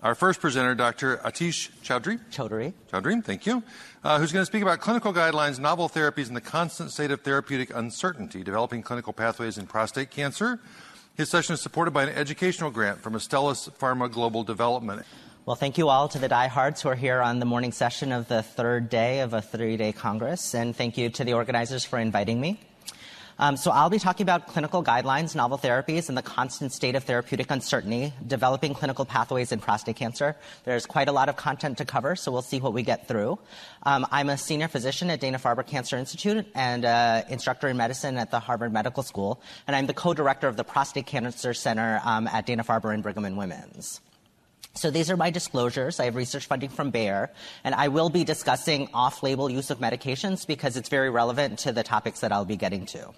Our first presenter, Dr. Atish Choudhury. Choudhury. Choudhury, thank you. Uh, who's going to speak about clinical guidelines, novel therapies, and the constant state of therapeutic uncertainty, developing clinical pathways in prostate cancer. His session is supported by an educational grant from Astellas Pharma Global Development. Well, thank you all to the diehards who are here on the morning session of the third day of a three day Congress, and thank you to the organizers for inviting me. Um, so I'll be talking about clinical guidelines, novel therapies, and the constant state of therapeutic uncertainty, developing clinical pathways in prostate cancer. There's quite a lot of content to cover, so we'll see what we get through. Um, I'm a senior physician at Dana-Farber Cancer Institute and uh, instructor in medicine at the Harvard Medical School, and I'm the co-director of the Prostate Cancer Center um, at Dana-Farber and Brigham and Women's. So these are my disclosures. I have research funding from Bayer, and I will be discussing off-label use of medications because it's very relevant to the topics that I'll be getting to.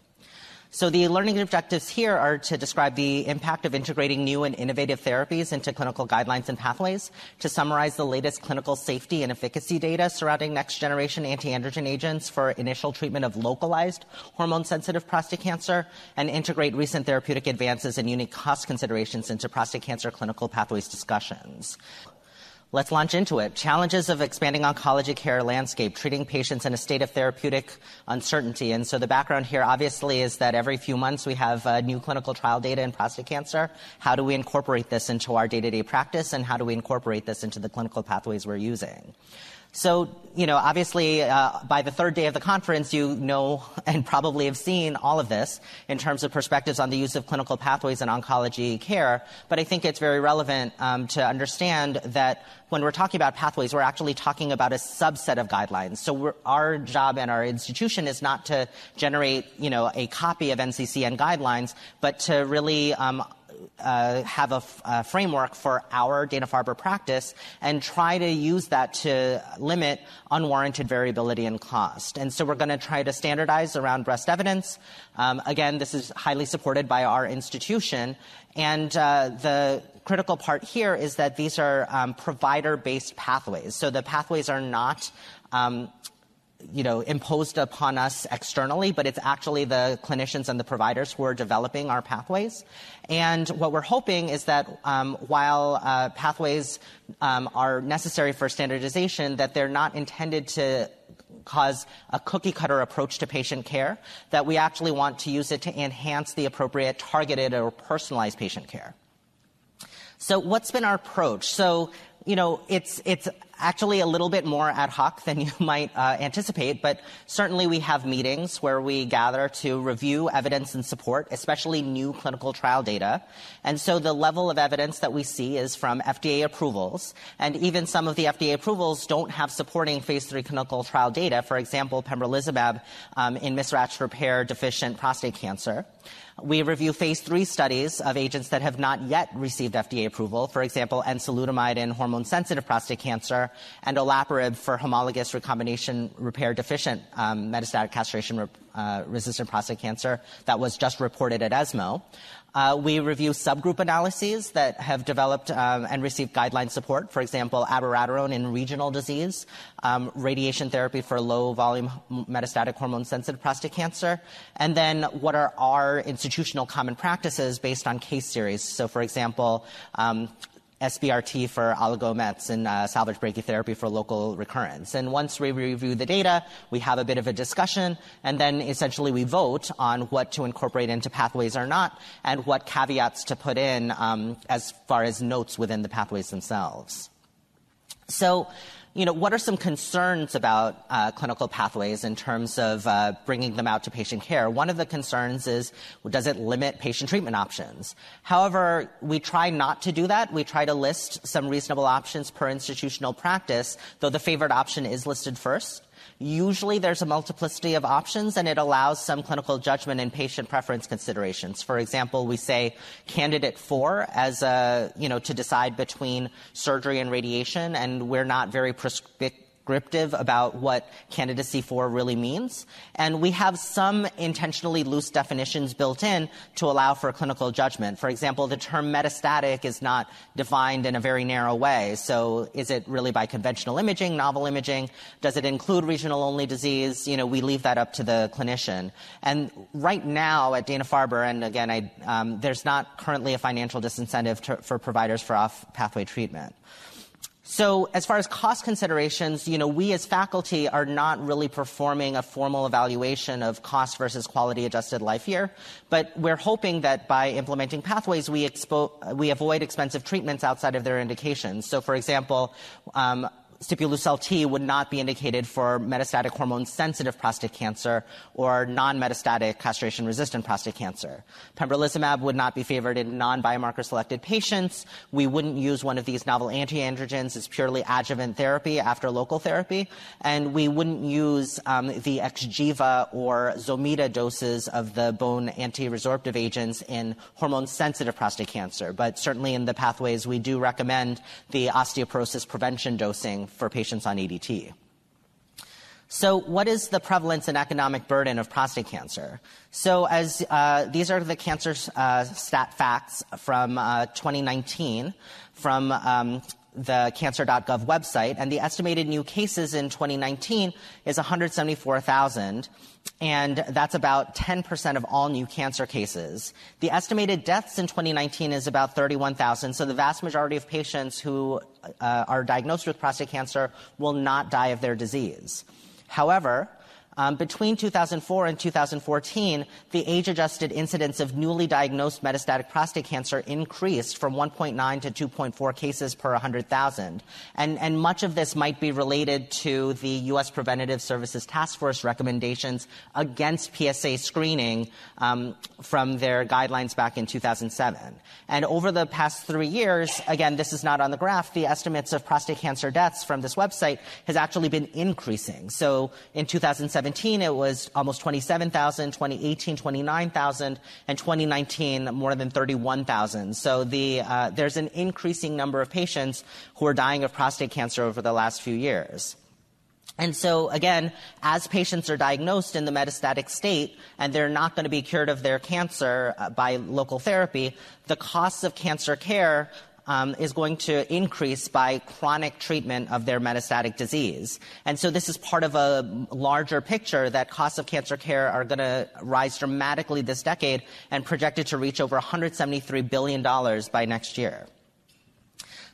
So the learning objectives here are to describe the impact of integrating new and innovative therapies into clinical guidelines and pathways, to summarize the latest clinical safety and efficacy data surrounding next generation anti-androgen agents for initial treatment of localized hormone sensitive prostate cancer, and integrate recent therapeutic advances and unique cost considerations into prostate cancer clinical pathways discussions. Let's launch into it. Challenges of expanding oncology care landscape, treating patients in a state of therapeutic uncertainty. And so the background here obviously is that every few months we have uh, new clinical trial data in prostate cancer. How do we incorporate this into our day-to-day practice and how do we incorporate this into the clinical pathways we're using? So, you know, obviously, uh, by the third day of the conference, you know and probably have seen all of this in terms of perspectives on the use of clinical pathways in oncology care. But I think it's very relevant um, to understand that when we're talking about pathways, we're actually talking about a subset of guidelines. So our job and our institution is not to generate, you know, a copy of NCCN guidelines, but to really um, uh, have a, f- a framework for our Dana-Farber practice and try to use that to limit unwarranted variability in cost. And so we're going to try to standardize around breast evidence. Um, again, this is highly supported by our institution. And uh, the critical part here is that these are um, provider-based pathways. So the pathways are not um, you know, imposed upon us externally, but it's actually the clinicians and the providers who are developing our pathways. And what we're hoping is that um, while uh, pathways um, are necessary for standardization, that they're not intended to cause a cookie cutter approach to patient care, that we actually want to use it to enhance the appropriate targeted or personalized patient care. So what's been our approach? So, you know, it's, it's actually a little bit more ad hoc than you might uh, anticipate, but certainly we have meetings where we gather to review evidence and support, especially new clinical trial data. And so the level of evidence that we see is from FDA approvals, and even some of the FDA approvals don't have supporting phase three clinical trial data. For example, pembrolizumab um, in mismatch repair deficient prostate cancer. We review phase three studies of agents that have not yet received FDA approval. For example, enzalutamide in hormone sensitive prostate cancer and olaparib for homologous recombination repair deficient um, metastatic castration re- uh, resistant prostate cancer that was just reported at ESMO. Uh, we review subgroup analyses that have developed um, and received guideline support. For example, abiraterone in regional disease, um, radiation therapy for low volume metastatic hormone sensitive prostate cancer, and then what are our institutional common practices based on case series. So, for example, um, SBRT for oligomets and uh, salvage brachytherapy for local recurrence. And once we review the data, we have a bit of a discussion, and then essentially we vote on what to incorporate into pathways or not, and what caveats to put in um, as far as notes within the pathways themselves. So you know, what are some concerns about uh, clinical pathways in terms of uh, bringing them out to patient care? One of the concerns is, does it limit patient treatment options? However, we try not to do that. We try to list some reasonable options per institutional practice, though the favored option is listed first. Usually there's a multiplicity of options and it allows some clinical judgment and patient preference considerations. For example, we say candidate four as a, you know, to decide between surgery and radiation and we're not very prescriptive prescriptive about what candidacy for really means. And we have some intentionally loose definitions built in to allow for clinical judgment. For example, the term metastatic is not defined in a very narrow way. So is it really by conventional imaging, novel imaging? Does it include regional only disease? You know, we leave that up to the clinician. And right now at Dana-Farber, and again, I, um, there's not currently a financial disincentive to, for providers for off pathway treatment. So as far as cost considerations, you know, we as faculty are not really performing a formal evaluation of cost versus quality adjusted life year, but we're hoping that by implementing pathways, we, expo- we avoid expensive treatments outside of their indications. So for example, um, Sipuleucel T would not be indicated for metastatic hormone sensitive prostate cancer or non metastatic castration resistant prostate cancer. Pembrolizumab would not be favored in non biomarker selected patients. We wouldn't use one of these novel antiandrogens as purely adjuvant therapy after local therapy. And we wouldn't use um, the Xgeva or Zometa doses of the bone anti resorptive agents in hormone sensitive prostate cancer. But certainly in the pathways, we do recommend the osteoporosis prevention dosing for patients on ADT. So, what is the prevalence and economic burden of prostate cancer? So, as uh, these are the cancer uh, stat facts from uh, 2019 from um, the cancer.gov website, and the estimated new cases in 2019 is 174,000, and that's about 10% of all new cancer cases. The estimated deaths in 2019 is about 31,000, so the vast majority of patients who uh, are diagnosed with prostate cancer will not die of their disease. However, um, between 2004 and 2014, the age-adjusted incidence of newly diagnosed metastatic prostate cancer increased from 1.9 to 2.4 cases per 100,000. And, much of this might be related to the U.S. Preventative Services Task Force recommendations against PSA screening um, from their guidelines back in 2007. And over the past three years, again, this is not on the graph, the estimates of prostate cancer deaths from this website has actually been increasing. So in 2017, 2017, it was almost 27,000, 2018, 29,000, and 2019, more than 31,000. So the, uh, there's an increasing number of patients who are dying of prostate cancer over the last few years. And so, again, as patients are diagnosed in the metastatic state and they're not going to be cured of their cancer uh, by local therapy, the costs of cancer care um, is going to increase by chronic treatment of their metastatic disease. And so this is part of a larger picture that costs of cancer care are going to rise dramatically this decade and projected to reach over $173 billion by next year.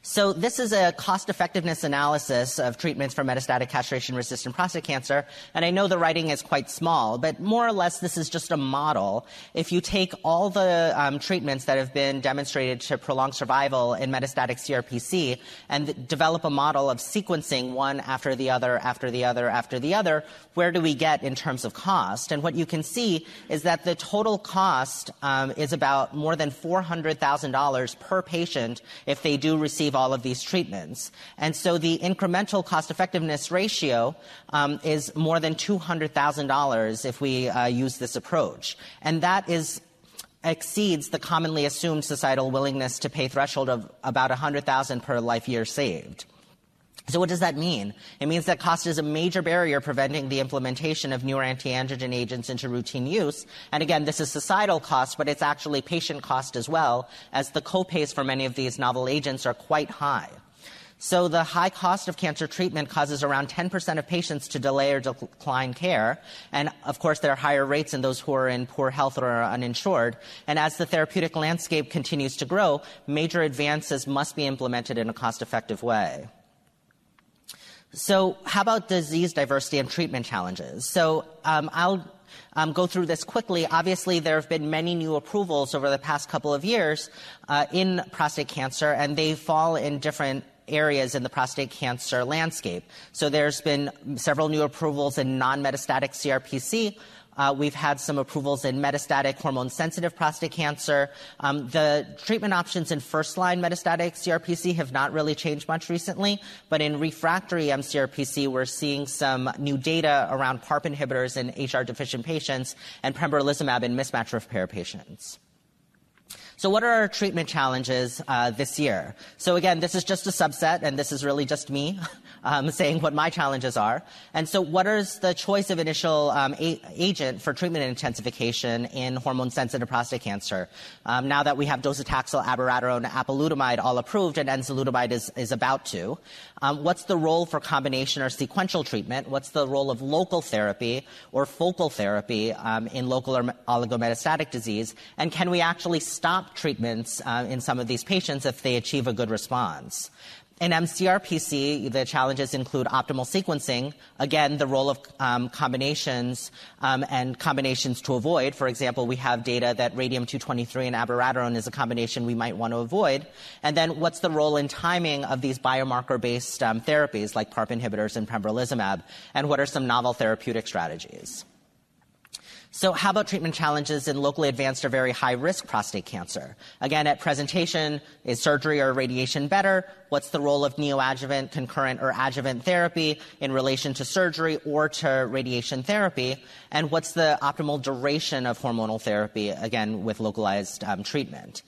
So this is a cost effectiveness analysis of treatments for metastatic castration-resistant prostate cancer, and I know the writing is quite small, but more or less this is just a model. If you take all the um, treatments that have been demonstrated to prolong survival in metastatic CRPC and develop a model of sequencing one after the other, after the other, after the other, where do we get in terms of cost? And what you can see is that the total cost um, is about more than $400,000 per patient if they do receive all of these treatments. And so the incremental cost effectiveness ratio um, is more than $200,000 if we uh, use this approach. And that is exceeds the commonly assumed societal willingness to pay threshold of about 100,000 per life year saved. So what does that mean? It means that cost is a major barrier preventing the implementation of newer anti-androgen agents into routine use. And again, this is societal cost, but it's actually patient cost as well, as the copays for many of these novel agents are quite high. So the high cost of cancer treatment causes around 10% of patients to delay or decline care. And of course, there are higher rates in those who are in poor health or are uninsured. And as the therapeutic landscape continues to grow, major advances must be implemented in a cost effective way. So, how about disease diversity and treatment challenges? So, um, I'll um, go through this quickly. Obviously, there have been many new approvals over the past couple of years uh, in prostate cancer, and they fall in different areas in the prostate cancer landscape. So there's been several new approvals in non-metastatic CRPC, uh, we've had some approvals in metastatic hormone sensitive prostate cancer. Um, the treatment options in first line metastatic CRPC have not really changed much recently, but in refractory MCRPC, we're seeing some new data around PARP inhibitors in HR deficient patients and pembrolizumab in mismatch repair patients. So, what are our treatment challenges uh, this year? So, again, this is just a subset, and this is really just me um, saying what my challenges are. And so, what is the choice of initial um, a- agent for treatment intensification in hormone-sensitive prostate cancer? Um, now that we have docetaxel, abiraterone, apalutamide all approved, and enzalutamide is, is about to, um, what's the role for combination or sequential treatment? What's the role of local therapy or focal therapy um, in local or oligometastatic disease? And can we actually stop treatments uh, in some of these patients if they achieve a good response? In mCRPC, the challenges include optimal sequencing, again, the role of um, combinations um, and combinations to avoid. For example, we have data that radium-223 and abiraterone is a combination we might want to avoid. And then what's the role in timing of these biomarker-based um, therapies like PARP inhibitors and pembrolizumab? And what are some novel therapeutic strategies? So, how about treatment challenges in locally advanced or very high risk prostate cancer? Again, at presentation, is surgery or radiation better? What's the role of neoadjuvant, concurrent, or adjuvant therapy in relation to surgery or to radiation therapy? And what's the optimal duration of hormonal therapy, again, with localized um, treatment?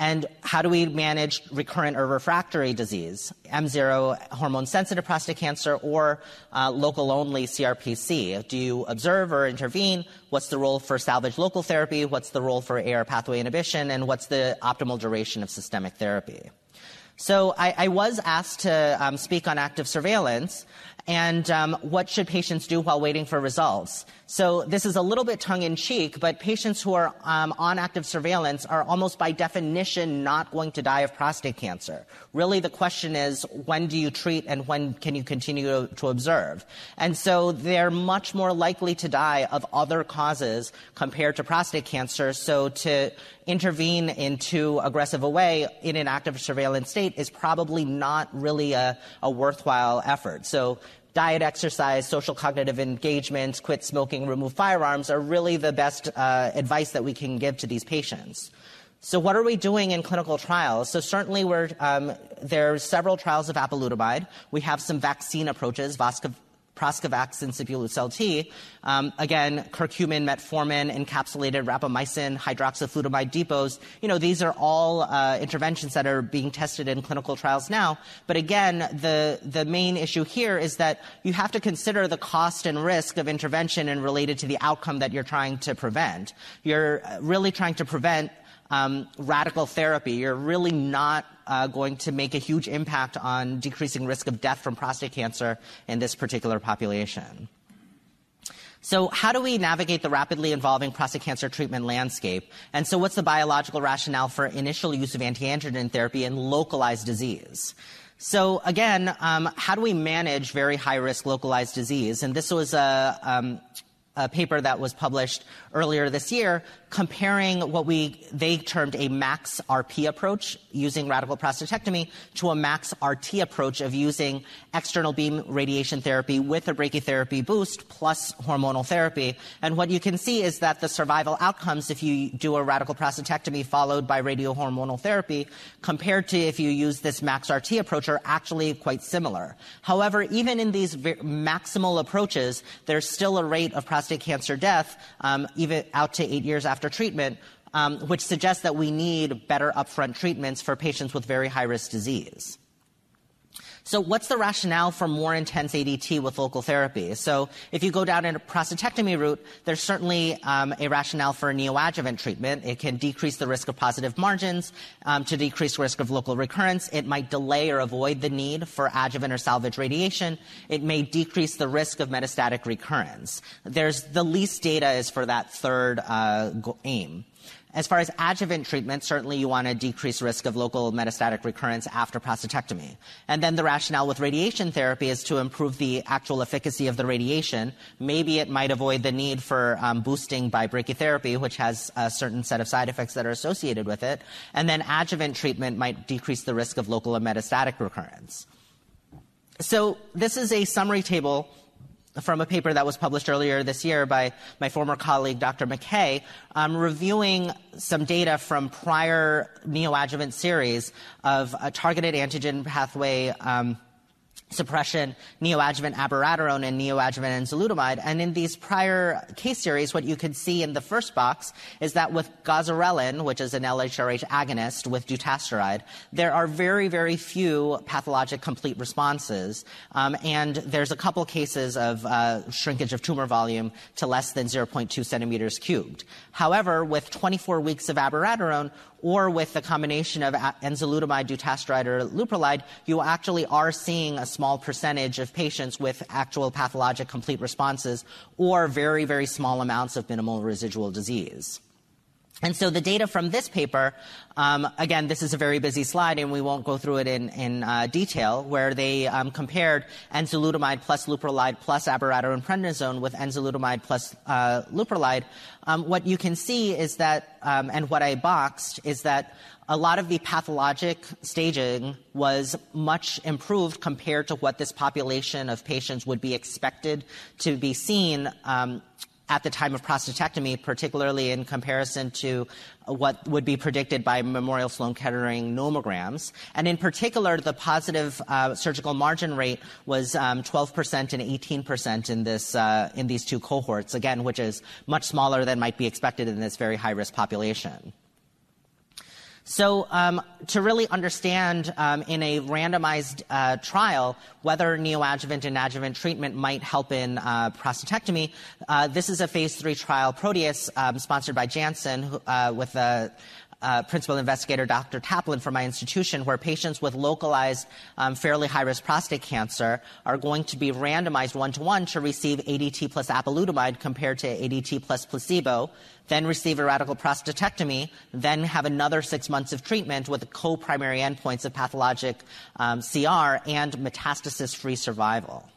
And how do we manage recurrent or refractory disease, M0 hormone sensitive prostate cancer or uh, local only CRPC? Do you observe or intervene? What's the role for salvage local therapy? What's the role for AR pathway inhibition? And what's the optimal duration of systemic therapy? So I, I was asked to um, speak on active surveillance and um, what should patients do while waiting for results. So this is a little bit tongue in cheek, but patients who are um, on active surveillance are almost by definition not going to die of prostate cancer. Really, the question is when do you treat and when can you continue to, to observe? And so they're much more likely to die of other causes compared to prostate cancer. So to intervene in too aggressive a way in an active surveillance state is probably not really a, a worthwhile effort. So diet, exercise, social cognitive engagement, quit smoking, remove firearms are really the best uh, advice that we can give to these patients. So, what are we doing in clinical trials? So, certainly, um, there are several trials of apalutamide. We have some vaccine approaches, Vasca, Proscavax and Sipuleucel T. Um, again, curcumin, metformin, encapsulated rapamycin, hydroxyflutamide depots. You know, these are all uh, interventions that are being tested in clinical trials now. But again, the, the main issue here is that you have to consider the cost and risk of intervention and related to the outcome that you're trying to prevent. You're really trying to prevent um, radical therapy. You're really not uh, going to make a huge impact on decreasing risk of death from prostate cancer in this particular population. So, how do we navigate the rapidly evolving prostate cancer treatment landscape? And so, what's the biological rationale for initial use of anti-androgen therapy in localized disease? So, again, um, how do we manage very high risk localized disease? And this was a um, a paper that was published earlier this year comparing what we they termed a max RP approach using radical prostatectomy to a max RT approach of using external beam radiation therapy with a brachytherapy boost plus hormonal therapy. And what you can see is that the survival outcomes if you do a radical prostatectomy followed by radiohormonal therapy compared to if you use this max RT approach are actually quite similar. However, even in these maximal approaches, there's still a rate of prostate cancer death um, even out to eight years after treatment, um, which suggests that we need better upfront treatments for patients with very high risk disease. So, what's the rationale for more intense ADT with local therapy? So, if you go down a prostatectomy route, there's certainly um, a rationale for neoadjuvant treatment. It can decrease the risk of positive margins um, to decrease risk of local recurrence. It might delay or avoid the need for adjuvant or salvage radiation. It may decrease the risk of metastatic recurrence. There's the least data is for that third uh, aim. As far as adjuvant treatment, certainly you want to decrease risk of local metastatic recurrence after prostatectomy. And then the rationale with radiation therapy is to improve the actual efficacy of the radiation. Maybe it might avoid the need for um, boosting by brachytherapy, which has a certain set of side effects that are associated with it. And then adjuvant treatment might decrease the risk of local metastatic recurrence. So this is a summary table from a paper that was published earlier this year by my former colleague, Dr. McKay, um, reviewing some data from prior neoadjuvant series of a targeted antigen pathway um, suppression, neoadjuvant abiraterone, and neoadjuvant enzalutamide. And in these prior case series, what you could see in the first box is that with goserelin, which is an LHRH agonist with dutasteride, there are very, very few pathologic complete responses. Um, and there's a couple cases of uh, shrinkage of tumor volume to less than 0.2 centimeters cubed. However, with 24 weeks of abiraterone, or with the combination of enzalutamide, dutasteride, or leuprolide, you actually are seeing a small percentage of patients with actual pathologic complete responses or very, very small amounts of minimal residual disease. And so the data from this paper, um, again, this is a very busy slide, and we won't go through it in, in uh, detail, where they um, compared enzalutamide plus leuprolide plus abiraterone prednisone with enzalutamide plus uh, leuprolide. Um, what you can see is that, um, and what I boxed, is that a lot of the pathologic staging was much improved compared to what this population of patients would be expected to be seen um, at the time of prostatectomy, particularly in comparison to what would be predicted by Memorial Sloan Kettering nomograms. And in particular, the positive uh, surgical margin rate was um, 12% and 18% in this uh, in these two cohorts. Again, which is much smaller than might be expected in this very high risk population. So, um, to really understand um, in a randomized uh, trial whether neoadjuvant and adjuvant treatment might help in uh, prostatectomy, uh, this is a phase three trial, Proteus, um, sponsored by Janssen, uh, with a uh, principal investigator Dr. Taplin from my institution, where patients with localized, um, fairly high risk prostate cancer are going to be randomized one to one to receive ADT plus apalutamide compared to ADT plus placebo, then receive a radical prostatectomy, then have another six months of treatment with co primary endpoints of pathologic um, CR and metastasis free survival.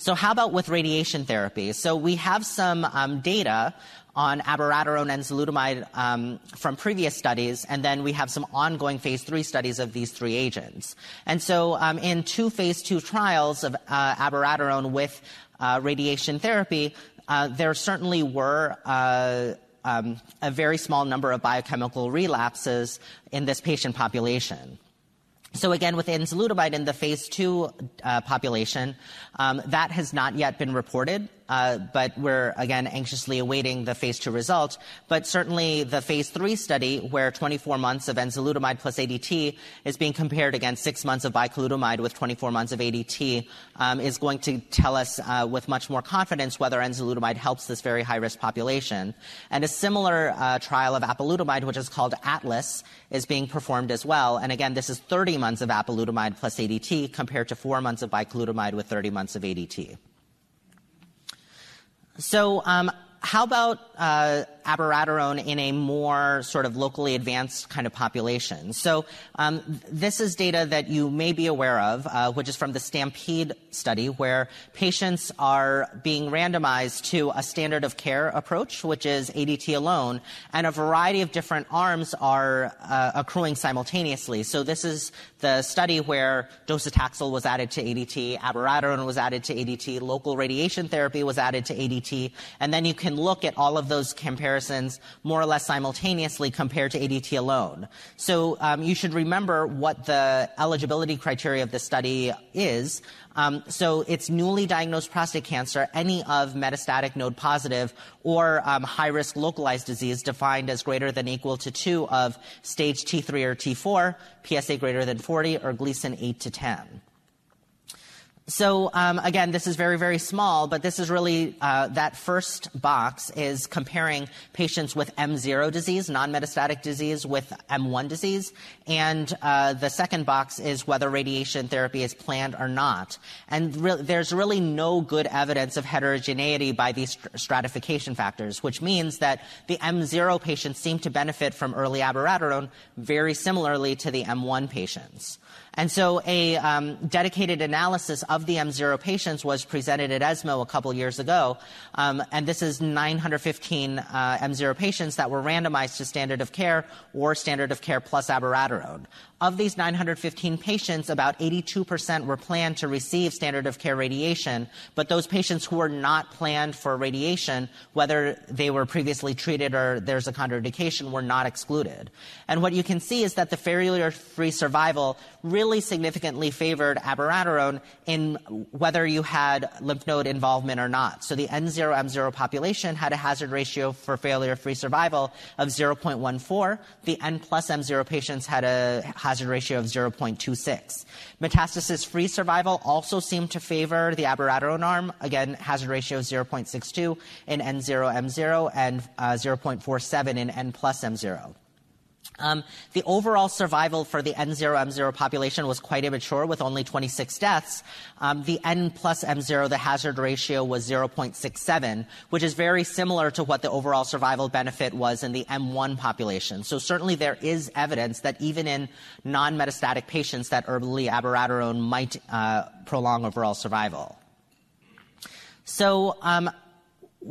So, how about with radiation therapy? So, we have some um, data on abiraterone and enzalutamide um, from previous studies, and then we have some ongoing phase three studies of these three agents. And so, um, in two phase two trials of uh, abiraterone with uh, radiation therapy, uh, there certainly were. Uh, um, a very small number of biochemical relapses in this patient population. So again, with enzalutamide in the phase two uh, population, um, that has not yet been reported. Uh, but we're again anxiously awaiting the phase two result. But certainly the phase three study, where 24 months of enzalutamide plus ADT is being compared against six months of bicalutamide with 24 months of ADT, um, is going to tell us uh, with much more confidence whether enzalutamide helps this very high risk population. And a similar uh, trial of apalutamide, which is called Atlas, is being performed as well. And again, this is 30 months of apalutamide plus ADT compared to four months of bicalutamide with 30 months of ADT. So, um, how about uh, abiraterone in a more sort of locally advanced kind of population. So um, this is data that you may be aware of, uh, which is from the STAMPEDE study, where patients are being randomized to a standard of care approach, which is ADT alone, and a variety of different arms are uh, accruing simultaneously. So this is the study where docetaxel was added to ADT, abiraterone was added to ADT, local radiation therapy was added to ADT, and then you can look at all of those comparisons comparisons more or less simultaneously compared to ADT alone. So um, you should remember what the eligibility criteria of this study is. Um, so it's newly diagnosed prostate cancer, any of metastatic node positive or um, high risk localized disease defined as greater than equal to two of stage T3 or T4, PSA greater than 40, or Gleason 8 to 10. So um, again, this is very, very small, but this is really uh, that first box is comparing patients with M0 disease, non-metastatic disease, with M1 disease, and uh, the second box is whether radiation therapy is planned or not. And re- there's really no good evidence of heterogeneity by these stratification factors, which means that the M0 patients seem to benefit from early abiraterone very similarly to the M1 patients. And so a um, dedicated analysis of the M0 patients was presented at ESMO a couple years ago. Um, and this is 915 uh, M0 patients that were randomized to standard of care or standard of care plus abiraterone. Of these 915 patients, about 82% were planned to receive standard of care radiation, but those patients who were not planned for radiation, whether they were previously treated or there's a contraindication, were not excluded. And what you can see is that the failure free survival really really significantly favored abiraterone in whether you had lymph node involvement or not. So the N0, M0 population had a hazard ratio for failure-free survival of 0.14. The N plus M0 patients had a hazard ratio of 0.26. Metastasis-free survival also seemed to favor the abiraterone arm. Again, hazard ratio of 0.62 in N0, M0 and uh, 0.47 in N plus M0. Um, the overall survival for the N0 M0 population was quite immature with only 26 deaths. Um, the N plus M0, the hazard ratio was 0.67, which is very similar to what the overall survival benefit was in the M1 population. So certainly there is evidence that even in non-metastatic patients that early abiraterone might uh, prolong overall survival. So um,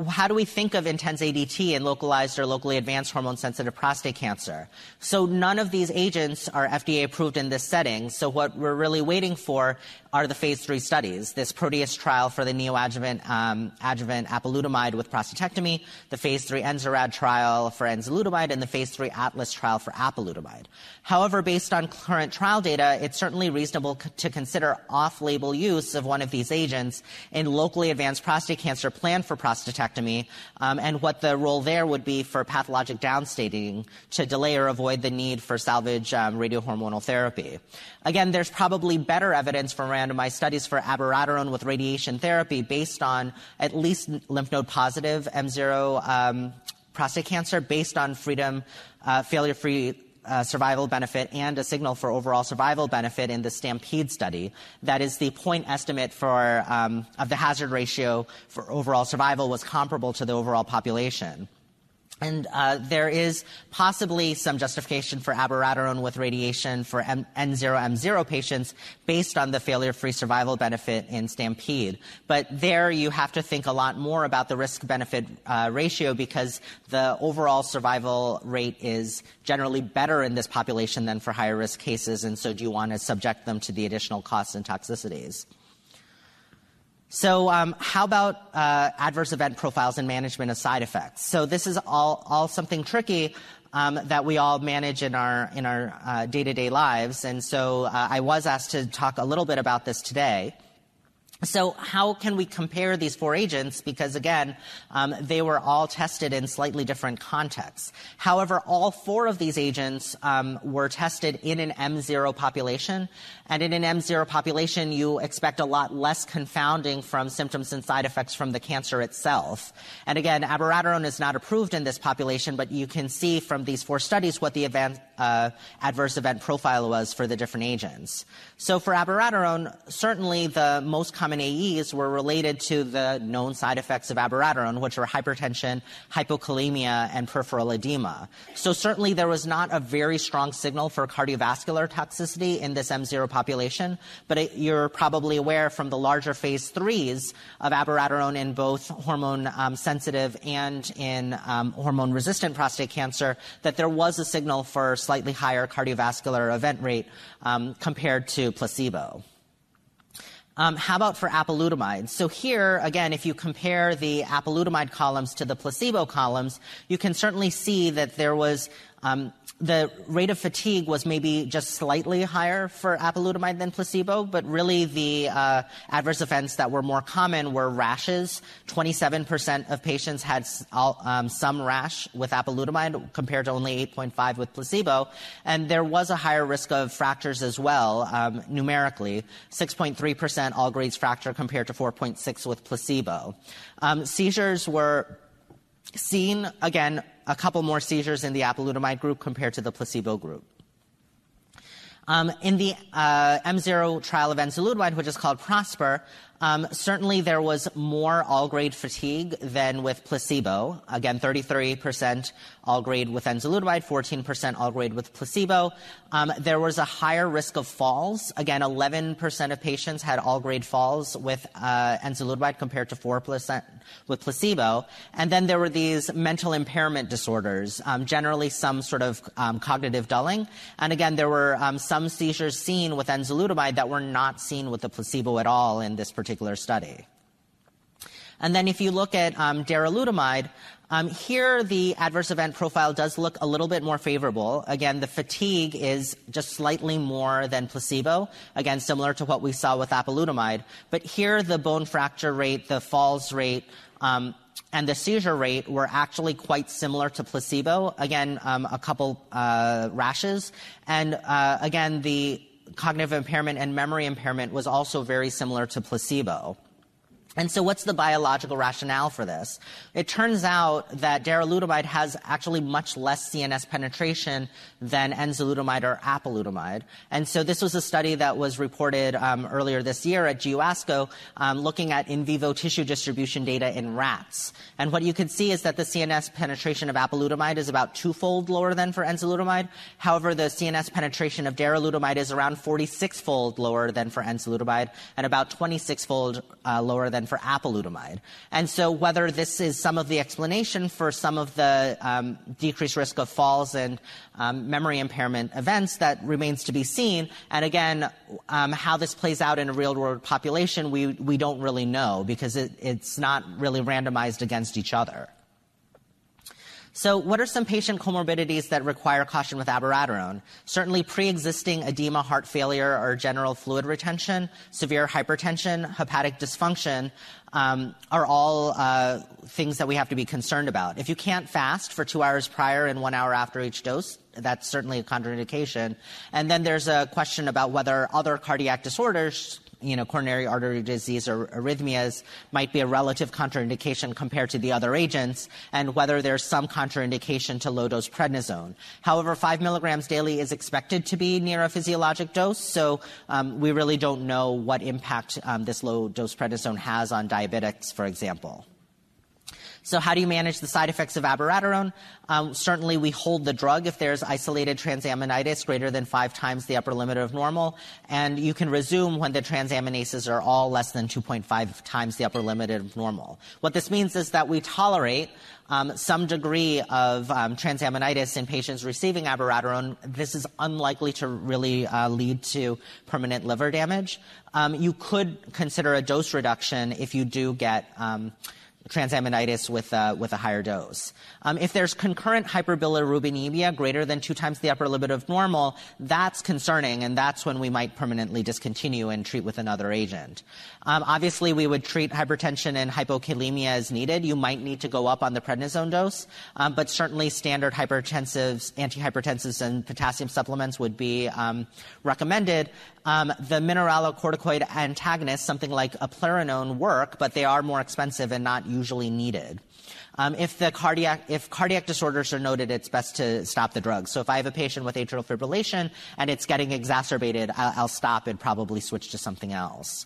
how do we think of intense ADT in localized or locally advanced hormone sensitive prostate cancer? So none of these agents are FDA approved in this setting. So what we're really waiting for are the phase three studies. This Proteus trial for the neoadjuvant um, adjuvant apalutamide with prostatectomy, the phase three Enzarad trial for enzalutamide, and the phase three Atlas trial for apalutamide. However, based on current trial data, it's certainly reasonable c- to consider off-label use of one of these agents in locally advanced prostate cancer planned for prostatectomy, um, and what the role there would be for pathologic downstaging to delay or avoid the need for salvage um, radiohormonal therapy. Again, there's probably better evidence from randomized studies for abiraterone with radiation therapy based on at least lymph node positive M0 um, prostate cancer based on freedom, uh, failure free uh, survival benefit and a signal for overall survival benefit in the Stampede study. That is, the point estimate for um, of the hazard ratio for overall survival was comparable to the overall population. And uh, there is possibly some justification for abiraterone with radiation for M- N0M0 patients based on the failure-free survival benefit in Stampede. But there you have to think a lot more about the risk-benefit uh, ratio because the overall survival rate is generally better in this population than for higher-risk cases. And so do you want to subject them to the additional costs and toxicities? So, um, how about uh, adverse event profiles and management of side effects? So, this is all, all something tricky um, that we all manage in our in our day to day lives. And so, uh, I was asked to talk a little bit about this today. So how can we compare these four agents? Because again, um, they were all tested in slightly different contexts. However, all four of these agents um, were tested in an M0 population, and in an M0 population, you expect a lot less confounding from symptoms and side effects from the cancer itself. And again, abiraterone is not approved in this population, but you can see from these four studies what the event, uh, adverse event profile was for the different agents. So for abiraterone, certainly the most common common AEs were related to the known side effects of abiraterone, which were hypertension, hypokalemia, and peripheral edema. So certainly there was not a very strong signal for cardiovascular toxicity in this M0 population, but it, you're probably aware from the larger phase threes of abiraterone in both hormone um, sensitive and in um, hormone resistant prostate cancer that there was a signal for slightly higher cardiovascular event rate um, compared to placebo. Um, how about for apalutamide? So here, again, if you compare the apalutamide columns to the placebo columns, you can certainly see that there was um, the rate of fatigue was maybe just slightly higher for apalutamide than placebo, but really the uh, adverse events that were more common were rashes. 27% of patients had um, some rash with apalutamide compared to only 8.5 with placebo, and there was a higher risk of fractures as well, um, numerically. 6.3% all grades fracture compared to 4.6 with placebo. Um, seizures were seen again a couple more seizures in the apalutamide group compared to the placebo group. Um, in the uh, M0 trial of enzalutamide, which is called PROSPER, um, certainly there was more all-grade fatigue than with placebo. Again, 33% all-grade with enzalutamide, 14% all-grade with placebo. Um, there was a higher risk of falls. Again, 11% of patients had all-grade falls with uh, enzalutamide compared to 4% with placebo. And then there were these mental impairment disorders, um, generally some sort of um, cognitive dulling. And again, there were um, some seizures seen with enzalutamide that were not seen with the placebo at all in this particular particular study. And then if you look at um, darolutamide, um, here, the adverse event profile does look a little bit more favorable. Again, the fatigue is just slightly more than placebo. Again, similar to what we saw with apalutamide. But here, the bone fracture rate, the falls rate, um, and the seizure rate were actually quite similar to placebo. Again, um, a couple uh, rashes. And uh, again, the cognitive impairment and memory impairment was also very similar to placebo. And so what's the biological rationale for this? It turns out that darolutamide has actually much less CNS penetration than enzalutamide or apalutamide. And so this was a study that was reported um, earlier this year at GU ASCO um, looking at in vivo tissue distribution data in rats. And what you can see is that the CNS penetration of apalutamide is about twofold lower than for enzalutamide. However, the CNS penetration of darolutamide is around 46-fold lower than for enzalutamide and about 26-fold uh, lower than for apalutamide. And so whether this is some of the explanation for some of the um, decreased risk of falls and um, memory impairment events, that remains to be seen. And again, um, how this plays out in a real world population, we, we don't really know because it, it's not really randomized against each other. So, what are some patient comorbidities that require caution with abiraterone? Certainly, pre existing edema, heart failure, or general fluid retention, severe hypertension, hepatic dysfunction um, are all uh, things that we have to be concerned about. If you can't fast for two hours prior and one hour after each dose, that's certainly a contraindication. And then there's a question about whether other cardiac disorders you know, coronary artery disease or arrhythmias might be a relative contraindication compared to the other agents, and whether there's some contraindication to low dose prednisone. However, five milligrams daily is expected to be near a physiologic dose, so um, we really don't know what impact um, this low dose prednisone has on diabetics, for example. So how do you manage the side effects of abiraterone? Um, certainly, we hold the drug if there's isolated transaminitis greater than five times the upper limit of normal, and you can resume when the transaminases are all less than 2.5 times the upper limit of normal. What this means is that we tolerate um, some degree of um, transaminitis in patients receiving abiraterone. This is unlikely to really uh, lead to permanent liver damage. Um, you could consider a dose reduction if you do get um, transaminitis with, uh, with a higher dose. Um, if there's concurrent hyperbilirubinemia greater than two times the upper limit of normal, that's concerning, and that's when we might permanently discontinue and treat with another agent. Um, obviously, we would treat hypertension and hypokalemia as needed. You might need to go up on the prednisone dose, um, but certainly standard hypertensives, antihypertensives, and potassium supplements would be um, recommended. Um, the mineralocorticoid antagonists, something like eplerenone, work, but they are more expensive and not usually needed. Um, if the cardiac if cardiac disorders are noted, it's best to stop the drug. So if I have a patient with atrial fibrillation and it's getting exacerbated, I'll, I'll stop and probably switch to something else.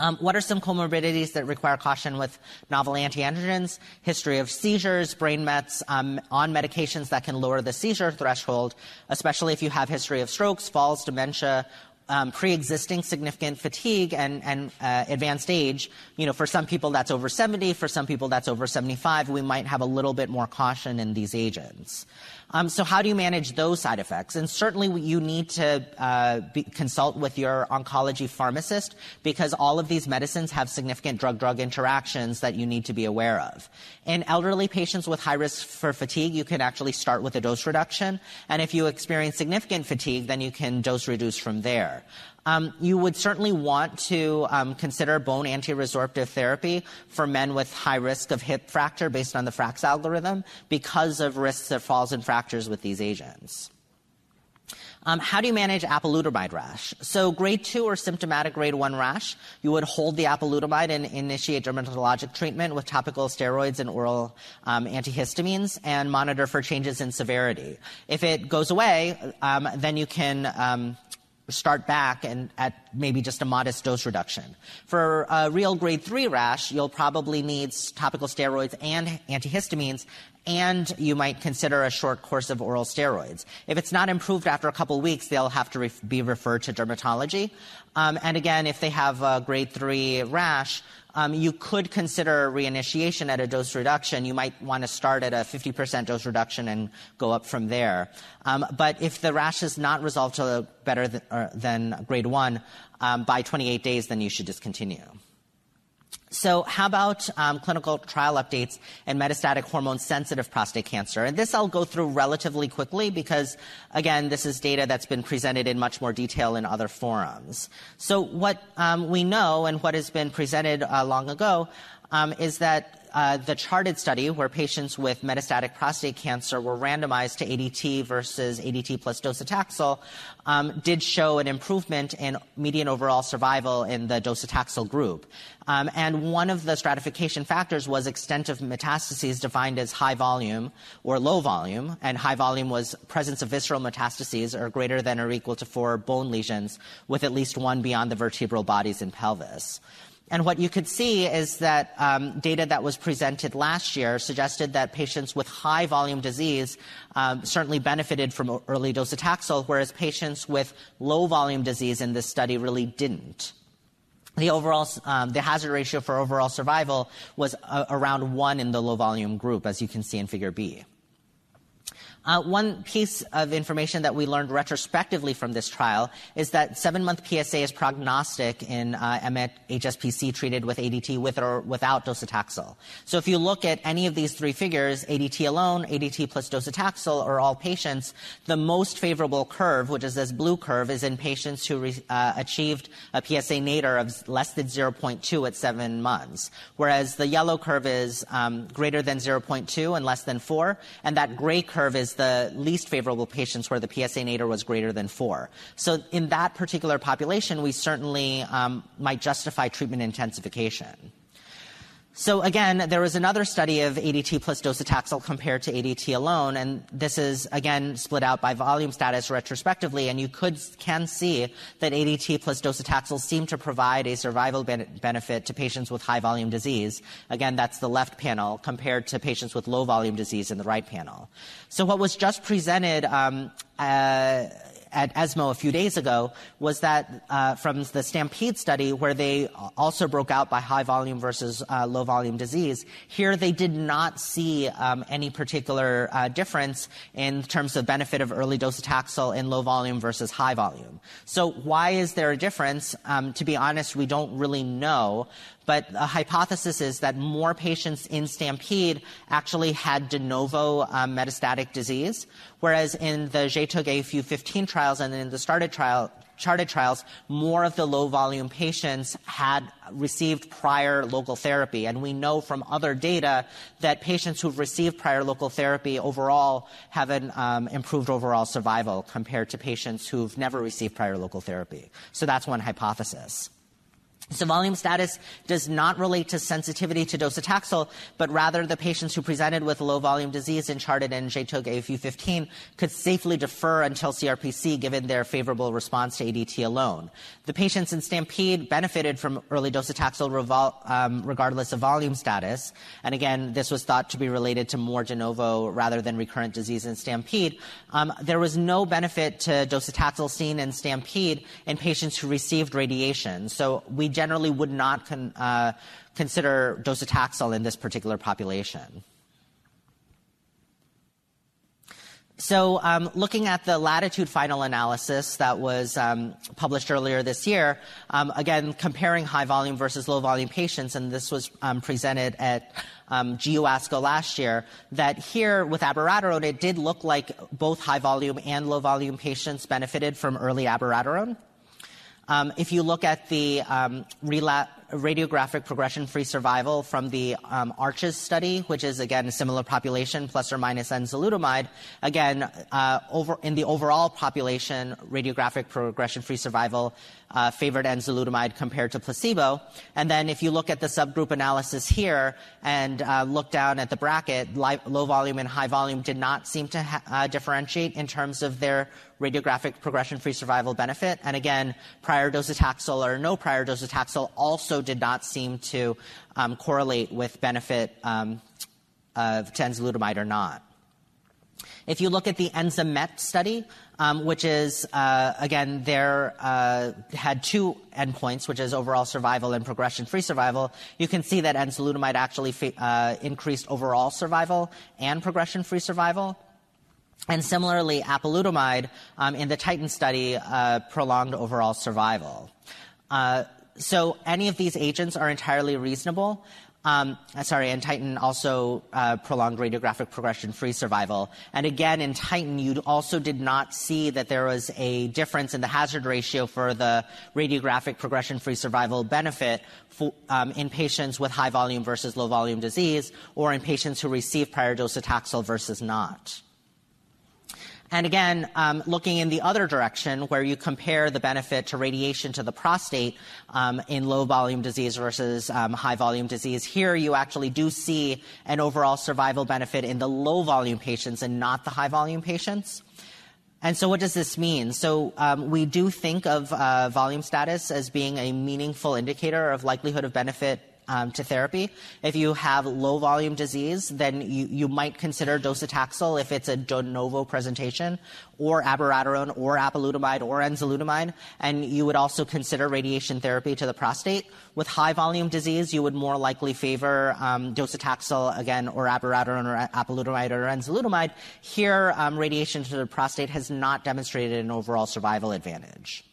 Um, what are some comorbidities that require caution with novel antiandrogens? History of seizures, brain mets um, on medications that can lower the seizure threshold, especially if you have history of strokes, falls, dementia, um, pre-existing significant fatigue and, and uh, advanced age, you know, for some people that's over 70, for some people that's over 75, we might have a little bit more caution in these agents. Um, so how do you manage those side effects? And certainly you need to uh, be, consult with your oncology pharmacist because all of these medicines have significant drug-drug interactions that you need to be aware of. In elderly patients with high risk for fatigue, you can actually start with a dose reduction. And if you experience significant fatigue, then you can dose reduce from there. Um, you would certainly want to um, consider bone anti-resorptive therapy for men with high risk of hip fracture based on the FRAX algorithm because of risks of falls and fractures with these agents. Um, how do you manage apalutamide rash? So grade 2 or symptomatic grade 1 rash, you would hold the apalutamide and initiate dermatologic treatment with topical steroids and oral um, antihistamines and monitor for changes in severity. If it goes away, um, then you can um, start back and at maybe just a modest dose reduction. For a real grade 3 rash, you'll probably need topical steroids and antihistamines and you might consider a short course of oral steroids. If it's not improved after a couple weeks, they'll have to be referred to dermatology. Um, and again, if they have a grade 3 rash, um, you could consider reinitiation at a dose reduction. You might want to start at a 50% dose reduction and go up from there. Um, but if the rash is not resolved to better than, than grade 1 um, by 28 days, then you should discontinue. So, how about um, clinical trial updates in metastatic hormone sensitive prostate cancer? And this I'll go through relatively quickly because, again, this is data that's been presented in much more detail in other forums. So, what um, we know and what has been presented uh, long ago um, is that uh, the CHAARTED study where patients with metastatic prostate cancer were randomized to ADT versus ADT plus docetaxel um, did show an improvement in median overall survival in the docetaxel group. Um, and one of the stratification factors was extent of metastases defined as high volume or low volume. And high volume was presence of visceral metastases or greater than or equal to four bone lesions with at least one beyond the vertebral bodies and pelvis. And what you could see is that um, data that was presented last year suggested that patients with high volume disease um, certainly benefited from early docetaxel, whereas patients with low volume disease in this study really didn't. The overall, um, the hazard ratio for overall survival was uh, around one in the low volume group, as you can see in Figure B. Uh, one piece of information that we learned retrospectively from this trial is that seven month PSA is prognostic in uh, MHSPC treated with ADT with or without docetaxel. So if you look at any of these three figures, ADT alone, ADT plus docetaxel, or all patients, the most favorable curve, which is this blue curve, is in patients who re- uh, achieved a PSA nadir of less than 0.2 at seven months, whereas the yellow curve is um, greater than 0.2 and less than 4, and that gray curve is the least favorable patients where the PSA nadir was greater than four. So in that particular population, we certainly um, might justify treatment intensification. So again, there was another study of ADT plus docetaxel compared to ADT alone, and this is again split out by volume status retrospectively, and you could can see that ADT plus docetaxel seem to provide a survival ben- benefit to patients with high volume disease. Again, that's the left panel compared to patients with low volume disease in the right panel. So what was just presented um, uh, at ESMO a few days ago was that uh, from the Stampede study, where they also broke out by high volume versus uh, low volume disease. Here, they did not see um, any particular uh, difference in terms of benefit of early docetaxel in low volume versus high volume. So, why is there a difference? Um, to be honest, we don't really know. But the hypothesis is that more patients in Stampede actually had de novo um, metastatic disease, whereas in the GETUG AFU 15 trials and in the started trial, CHAARTED trials, more of the low volume patients had received prior local therapy. And we know from other data that patients who've received prior local therapy overall have an um, improved overall survival compared to patients who've never received prior local therapy. So that's one hypothesis. So volume status does not relate to sensitivity to docetaxel, but rather the patients who presented with low volume disease in CHAARTED in GETUG AFU15 could safely defer until CRPC given their favorable response to ADT alone. The patients in Stampede benefited from early docetaxel revol- um, regardless of volume status. And again, this was thought to be related to more de novo rather than recurrent disease in Stampede. Um, there was no benefit to docetaxel seen in Stampede in patients who received radiation. So we generally would not con- uh, consider docetaxel in this particular population. So, um, looking at the latitude final analysis that was um, published earlier this year, um, again comparing high volume versus low volume patients, and this was um, presented at um, GU ASCO last year, that here with abiraterone, it did look like both high volume and low volume patients benefited from early abiraterone. Um, if you look at the um, rela- radiographic progression-free survival from the um, ARCHES study, which is again a similar population plus or minus enzalutamide, again uh, over in the overall population, radiographic progression-free survival uh, favored enzalutamide compared to placebo. And then if you look at the subgroup analysis here and uh, look down at the bracket, li- low volume and high volume did not seem to ha- uh, differentiate in terms of their radiographic progression-free survival benefit. And again, prior docetaxel or no prior docetaxel also did not seem to um, correlate with benefit um, of enzalutamide or not. If you look at the ENZAMET study, um, which is, uh, again, there uh, had two endpoints, which is overall survival and progression-free survival. You can see that enzalutamide actually uh, increased overall survival and progression-free survival. And similarly, apalutamide um, in the TITAN study uh, prolonged overall survival. So any of these agents are entirely reasonable. Um, uh, sorry, and Titan also uh, prolonged radiographic progression-free survival. And again, in Titan, you also did not see that there was a difference in the hazard ratio for the radiographic progression-free survival benefit for, um, in patients with high volume versus low volume disease, or in patients who received prior docetaxel versus not. And again, um, looking in the other direction, where you compare the benefit to radiation to the prostate um, in low volume disease versus um, high volume disease, here you actually do see an overall survival benefit in the low volume patients and not the high volume patients. And so, what does this mean? So, um, we do think of uh, volume status as being a meaningful indicator of likelihood of benefit um, to therapy. If you have low volume disease, then you, you might consider docetaxel if it's a de novo presentation, or abiraterone, or apalutamide, or enzalutamide, and you would also consider radiation therapy to the prostate. With high volume disease, you would more likely favor um, docetaxel again, or abiraterone, or apalutamide, or enzalutamide. Here, um, radiation to the prostate has not demonstrated an overall survival advantage.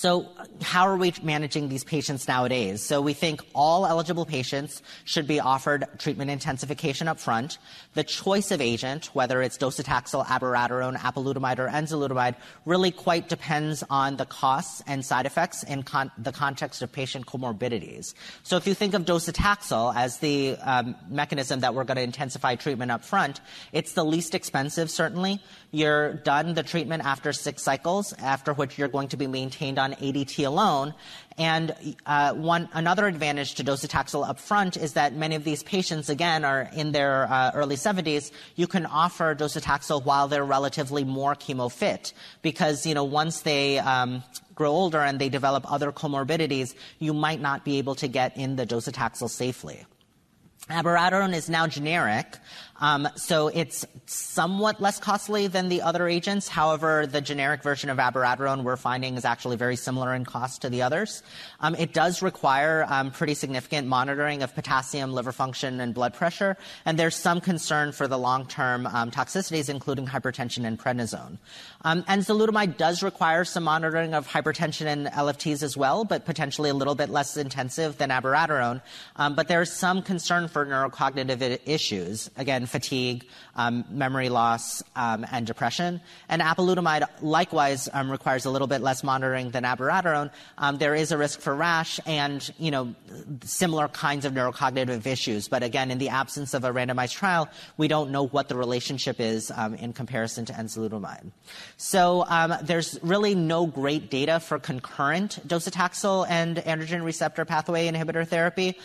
So uh, how are we managing these patients nowadays? So we think all eligible patients should be offered treatment intensification up front. The choice of agent, whether it's docetaxel, abiraterone, apalutamide, or enzalutamide, really quite depends on the costs and side effects in con- the context of patient comorbidities. So if you think of docetaxel as the um, mechanism that we're going to intensify treatment up front, it's the least expensive, certainly. You're done the treatment after six cycles, after which you're going to be maintained on ADT alone. And uh, one another advantage to docetaxel up front is that many of these patients, again, are in their uh, early 70s. You can offer docetaxel while they're relatively more chemo fit, because you know once they um, grow older and they develop other comorbidities, you might not be able to get in the docetaxel safely. Abiraterone is now generic, um, so it's somewhat less costly than the other agents. However, the generic version of abiraterone we're finding is actually very similar in cost to the others. Um, it does require um, pretty significant monitoring of potassium, liver function, and blood pressure, and there's some concern for the long-term um, toxicities, including hypertension and prednisone. Um, enzalutamide does require some monitoring of hypertension and LFTs as well, but potentially a little bit less intensive than abiraterone. Um, but there's some concern for neurocognitive issues. Again, fatigue, um, memory loss, um, and depression. And apalutamide likewise um, requires a little bit less monitoring than abiraterone. Um, there is a risk for rash and you know similar kinds of neurocognitive issues. But again, in the absence of a randomized trial, we don't know what the relationship is um, in comparison to enzalutamide. So um, there's really no great data for concurrent docetaxel and androgen receptor pathway inhibitor therapy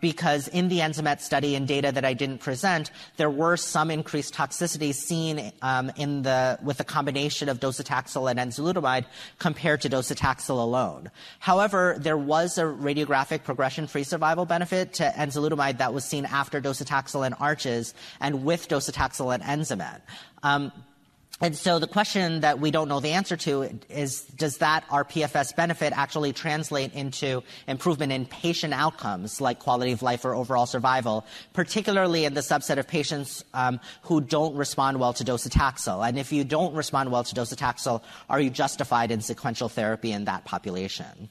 because in the ENZAMET study and data that I didn't present, there were some increased toxicity seen um, in the with the combination of docetaxel and enzalutamide compared to docetaxel alone. However, there was a radiographic progression-free survival benefit to enzalutamide that was seen after docetaxel and ARCHES and with docetaxel and ENZAMET. Um, and so the question that we don't know the answer to is, does that RPFS benefit actually translate into improvement in patient outcomes like quality of life or overall survival, particularly in the subset of patients um, who don't respond well to docetaxel? And if you don't respond well to docetaxel, are you justified in sequential therapy in that population?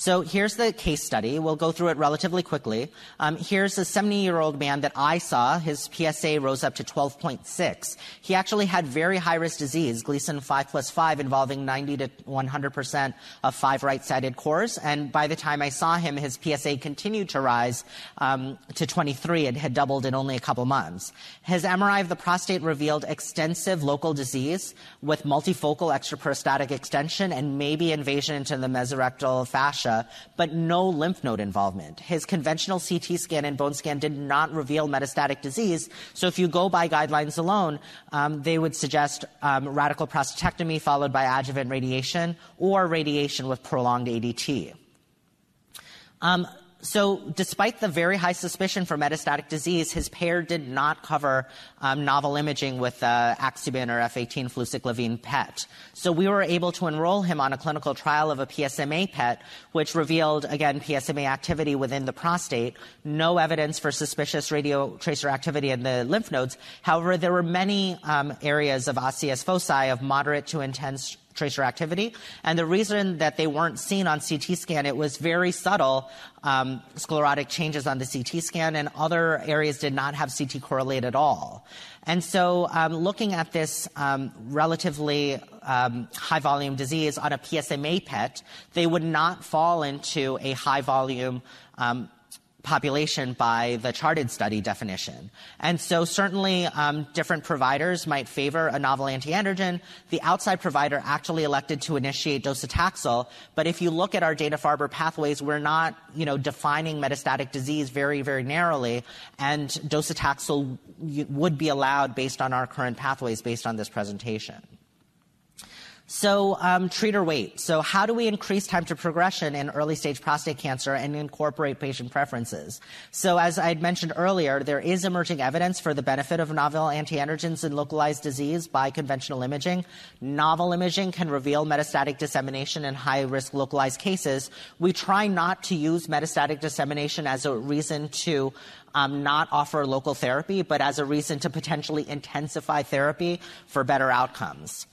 So here's the case study. We'll go through it relatively quickly. Um, here's a 70 year old man that I saw. His PSA rose up to 12.6. He actually had very high risk disease, Gleason 5 plus 5, involving 90 to 100% of five right sided cores. And by the time I saw him, his PSA continued to rise um, to 23. It had doubled in only a couple months. His MRI of the prostate revealed extensive local disease with multifocal extraprostatic extension and maybe invasion into the mesorectal fascia but no lymph node involvement. His conventional CT scan and bone scan did not reveal metastatic disease. So if you go by guidelines alone, um, they would suggest um, radical prostatectomy followed by adjuvant radiation or radiation with prolonged ADT. Um, so, despite the very high suspicion for metastatic disease, his pair did not cover um, novel imaging with uh, or F18 fluciclovine PET. So, we were able to enroll him on a clinical trial of a PSMA PET, which revealed, again, PSMA activity within the prostate, no evidence for suspicious radio tracer activity in the lymph nodes. However, there were many um, areas of osseous foci of moderate to intense tracer activity. And the reason that they weren't seen on CT scan, it was very subtle um, sclerotic changes on the CT scan, and other areas did not have CT correlate at all. And so, um, looking at this um, relatively um, high volume disease on a PSMA PET, they would not fall into a high volume um, population by the CHAARTED study definition. And so certainly um, different providers might favor a novel antiandrogen. The outside provider actually elected to initiate docetaxel, but if you look at our Dana-Farber pathways, we're not, you know, defining metastatic disease very, very narrowly, and docetaxel would be allowed based on our current pathways based on this presentation. So, um, treat or wait. So, how do we increase time to progression in early stage prostate cancer and incorporate patient preferences? So, as I had mentioned earlier, there is emerging evidence for the benefit of novel antiandrogens in localized disease by conventional imaging. Novel imaging can reveal metastatic dissemination in high risk localized cases. We try not to use metastatic dissemination as a reason to um, not offer local therapy, but as a reason to potentially intensify therapy for better outcomes.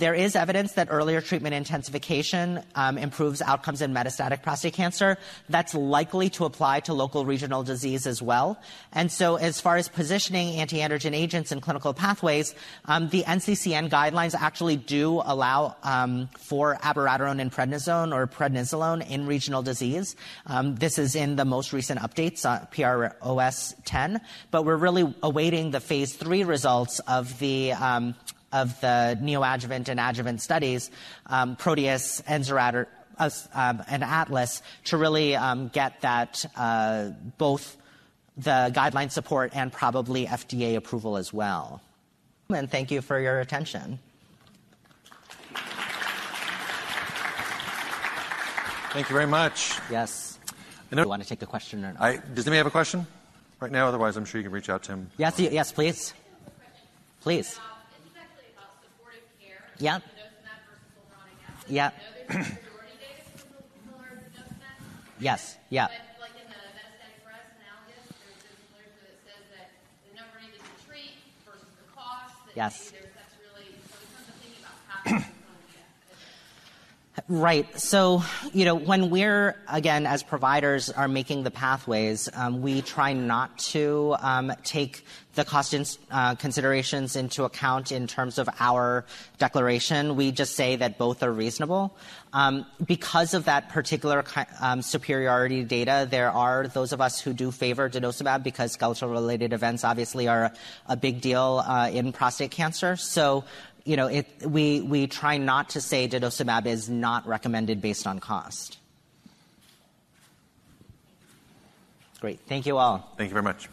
There is evidence that earlier treatment intensification um, improves outcomes in metastatic prostate cancer. That's likely to apply to local regional disease as well. And so, as far as positioning antiandrogen agents in clinical pathways, um, the NCCN guidelines actually do allow um, for abiraterone and prednisone or prednisolone in regional disease. Um, this is in the most recent updates, uh, PROS 10, but we're really awaiting the phase three results of the um, of the neoadjuvant and adjuvant studies, um, Proteus, um, and Atlas, to really um, get that uh, both the guideline support and probably FDA approval as well. And thank you for your attention. Thank you very much. Yes. I know, you want to take a question or not? I, does anybody have a question right now? Otherwise, I'm sure you can reach out to him. Yes, yes, please. Please. Yeah. Yeah. yes. Yeah. like in the metastatic breast analogous, there's, there's literature that says that the number needed to treat versus the cost. That yes. There's, that's really, so in terms of thinking about pathways, Right. So, you know, when we're, again, as providers are making the pathways, um, we try not to um, take the cost in, uh, considerations into account in terms of our declaration. We just say that both are reasonable. Um, because of that particular um, superiority data, there are those of us who do favor denosumab because skeletal-related events obviously are a big deal uh, in prostate cancer. So you know, it, we, we try not to say denosumab is not recommended based on cost. Great. Thank you all. Thank you very much.